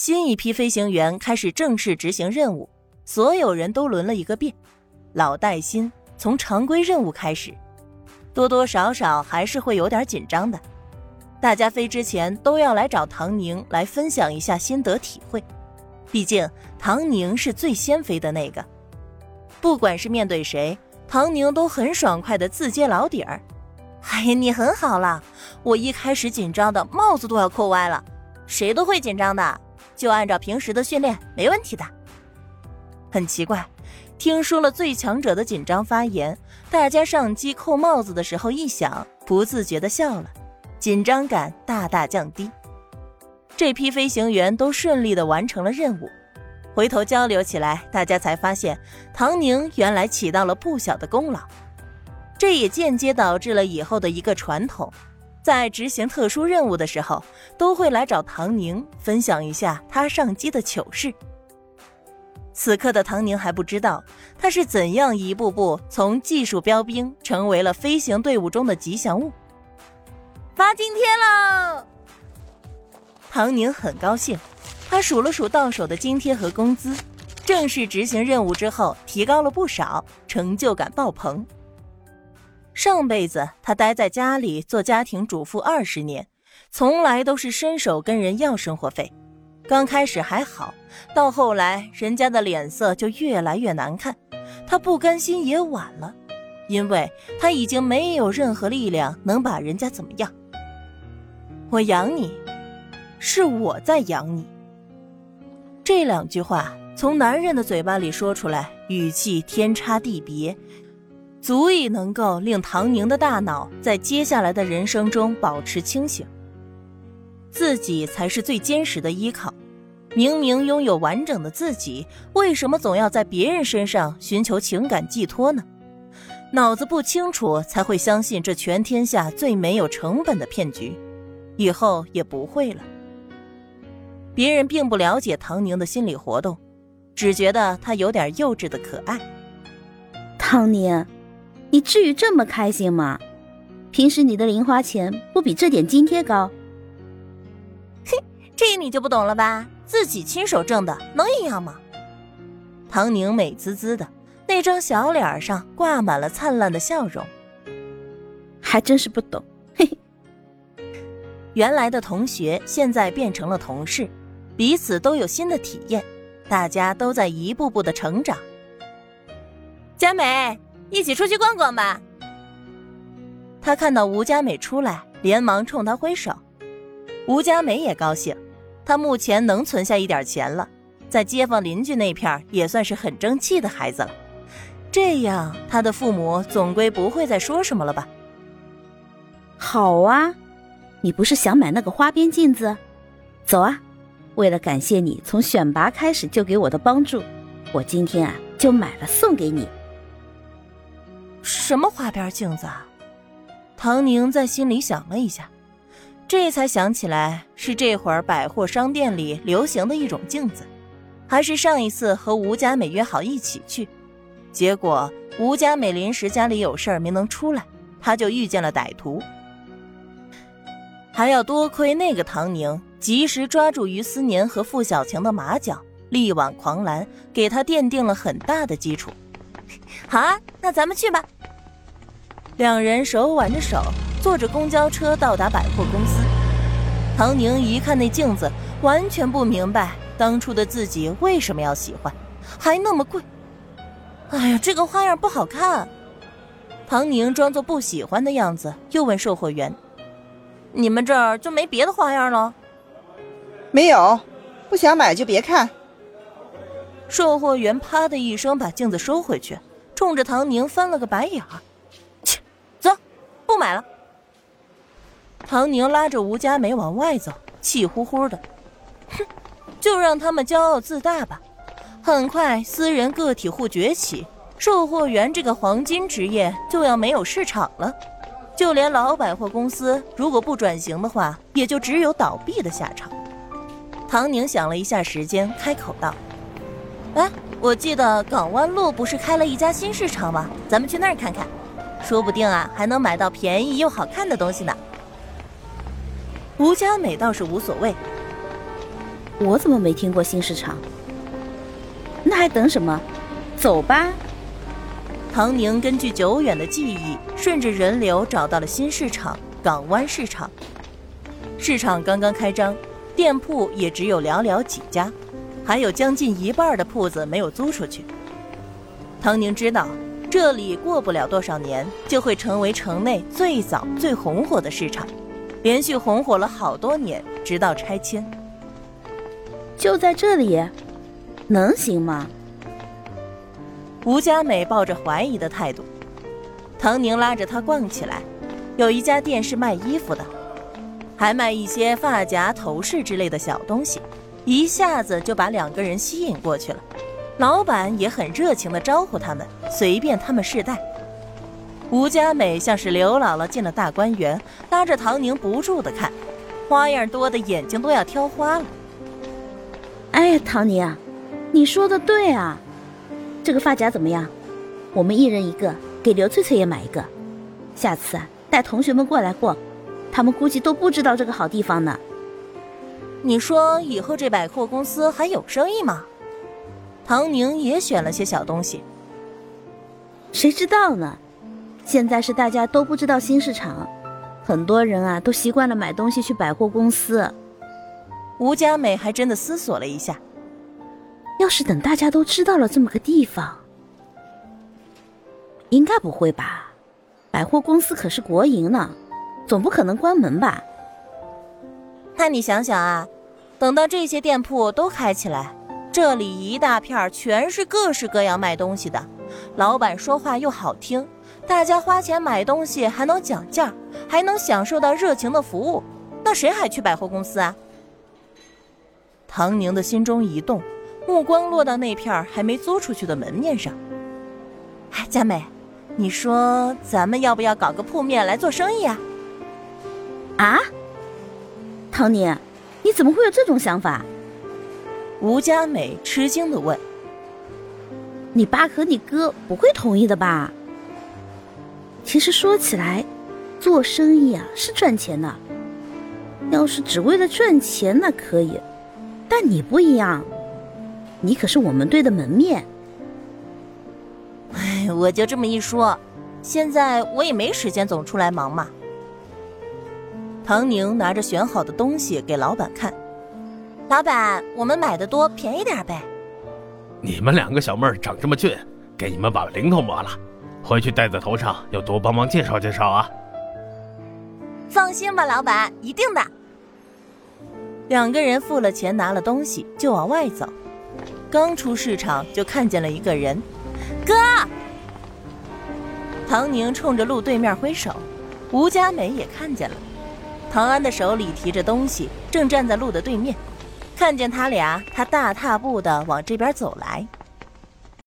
新一批飞行员开始正式执行任务，所有人都轮了一个遍，老带新，从常规任务开始，多多少少还是会有点紧张的。大家飞之前都要来找唐宁来分享一下心得体会，毕竟唐宁是最先飞的那个。不管是面对谁，唐宁都很爽快的自揭老底儿。哎呀，你很好了，我一开始紧张的帽子都要扣歪了，谁都会紧张的，就按照平时的训练，没问题的。很奇怪，听说了最强者的紧张发言，大家上机扣帽子的时候一想，不自觉的笑了。紧张感大大降低，这批飞行员都顺利的完成了任务。回头交流起来，大家才发现唐宁原来起到了不小的功劳。这也间接导致了以后的一个传统，在执行特殊任务的时候，都会来找唐宁分享一下他上机的糗事。此刻的唐宁还不知道，他是怎样一步步从技术标兵成为了飞行队伍中的吉祥物。发津贴喽！唐宁很高兴，他数了数到手的津贴和工资，正式执行任务之后提高了不少，成就感爆棚。上辈子他待在家里做家庭主妇二十年，从来都是伸手跟人要生活费，刚开始还好，到后来人家的脸色就越来越难看，他不甘心也晚了，因为他已经没有任何力量能把人家怎么样。我养你，是我在养你。这两句话从男人的嘴巴里说出来，语气天差地别，足以能够令唐宁的大脑在接下来的人生中保持清醒。自己才是最坚实的依靠，明明拥有完整的自己，为什么总要在别人身上寻求情感寄托呢？脑子不清楚，才会相信这全天下最没有成本的骗局。以后也不会了。别人并不了解唐宁的心理活动，只觉得他有点幼稚的可爱。唐宁，你至于这么开心吗？平时你的零花钱不比这点津贴高？嘿，这你就不懂了吧？自己亲手挣的，能一样吗？唐宁美滋滋的那张小脸上挂满了灿烂的笑容，还真是不懂。嘿嘿原来的同学现在变成了同事，彼此都有新的体验，大家都在一步步的成长。佳美，一起出去逛逛吧。他看到吴佳美出来，连忙冲她挥手。吴佳美也高兴，她目前能存下一点钱了，在街坊邻居那片也算是很争气的孩子了。这样，他的父母总归不会再说什么了吧？好啊。你不是想买那个花边镜子？走啊！为了感谢你从选拔开始就给我的帮助，我今天啊就买了送给你。什么花边镜子啊？唐宁在心里想了一下，这才想起来是这会儿百货商店里流行的一种镜子，还是上一次和吴佳美约好一起去，结果吴佳美临时家里有事儿没能出来，他就遇见了歹徒。还要多亏那个唐宁及时抓住于思年和傅小晴的马脚，力挽狂澜，给他奠定了很大的基础。好啊，那咱们去吧。两人手挽着手，坐着公交车到达百货公司。唐宁一看那镜子，完全不明白当初的自己为什么要喜欢，还那么贵。哎呀，这个花样不好看。唐宁装作不喜欢的样子，又问售货员。你们这儿就没别的花样了？没有，不想买就别看。售货员啪的一声把镜子收回去，冲着唐宁翻了个白眼儿：“切，走，不买了。”唐宁拉着吴佳美往外走，气呼呼的：“哼，就让他们骄傲自大吧。很快，私人个体户崛起，售货员这个黄金职业就要没有市场了。”就连老百货公司，如果不转型的话，也就只有倒闭的下场。唐宁想了一下时间，开口道：“哎，我记得港湾路不是开了一家新市场吗？咱们去那儿看看，说不定啊，还能买到便宜又好看的东西呢。”吴佳美倒是无所谓，我怎么没听过新市场？那还等什么？走吧！唐宁根据久远的记忆，顺着人流找到了新市场——港湾市场。市场刚刚开张，店铺也只有寥寥几家，还有将近一半的铺子没有租出去。唐宁知道，这里过不了多少年就会成为城内最早、最红火的市场，连续红火了好多年，直到拆迁。就在这里，能行吗？吴佳美抱着怀疑的态度，唐宁拉着她逛起来。有一家店是卖衣服的，还卖一些发夹、头饰之类的小东西，一下子就把两个人吸引过去了。老板也很热情地招呼他们，随便他们试戴。吴佳美像是刘姥姥进了大观园，拉着唐宁不住地看，花样多的眼睛都要挑花了。哎呀，唐宁，你说的对啊，这个发夹怎么样？我们一人一个，给刘翠翠也买一个。下次啊，带同学们过来逛，他们估计都不知道这个好地方呢。你说以后这百货公司还有生意吗？唐宁也选了些小东西。谁知道呢？现在是大家都不知道新市场，很多人啊都习惯了买东西去百货公司。吴佳美还真的思索了一下，要是等大家都知道了这么个地方，应该不会吧？百货公司可是国营呢，总不可能关门吧？那你想想啊，等到这些店铺都开起来。这里一大片全是各式各样卖东西的，老板说话又好听，大家花钱买东西还能讲价，还能享受到热情的服务，那谁还去百货公司啊？唐宁的心中一动，目光落到那片还没租出去的门面上。哎，佳美，你说咱们要不要搞个铺面来做生意啊？啊，唐宁，你怎么会有这种想法？吴佳美吃惊的问：“你爸和你哥不会同意的吧？”其实说起来，做生意啊是赚钱的。要是只为了赚钱，那可以。但你不一样，你可是我们队的门面。哎，我就这么一说，现在我也没时间总出来忙嘛。唐宁拿着选好的东西给老板看。老板，我们买的多，便宜点呗。你们两个小妹儿长这么俊，给你们把零头磨了，回去戴在头上，要多帮忙介绍介绍啊。放心吧，老板，一定的。两个人付了钱，拿了东西就往外走。刚出市场，就看见了一个人，哥。唐宁冲着路对面挥手，吴佳美也看见了，唐安的手里提着东西，正站在路的对面。看见他俩，他大踏步的往这边走来。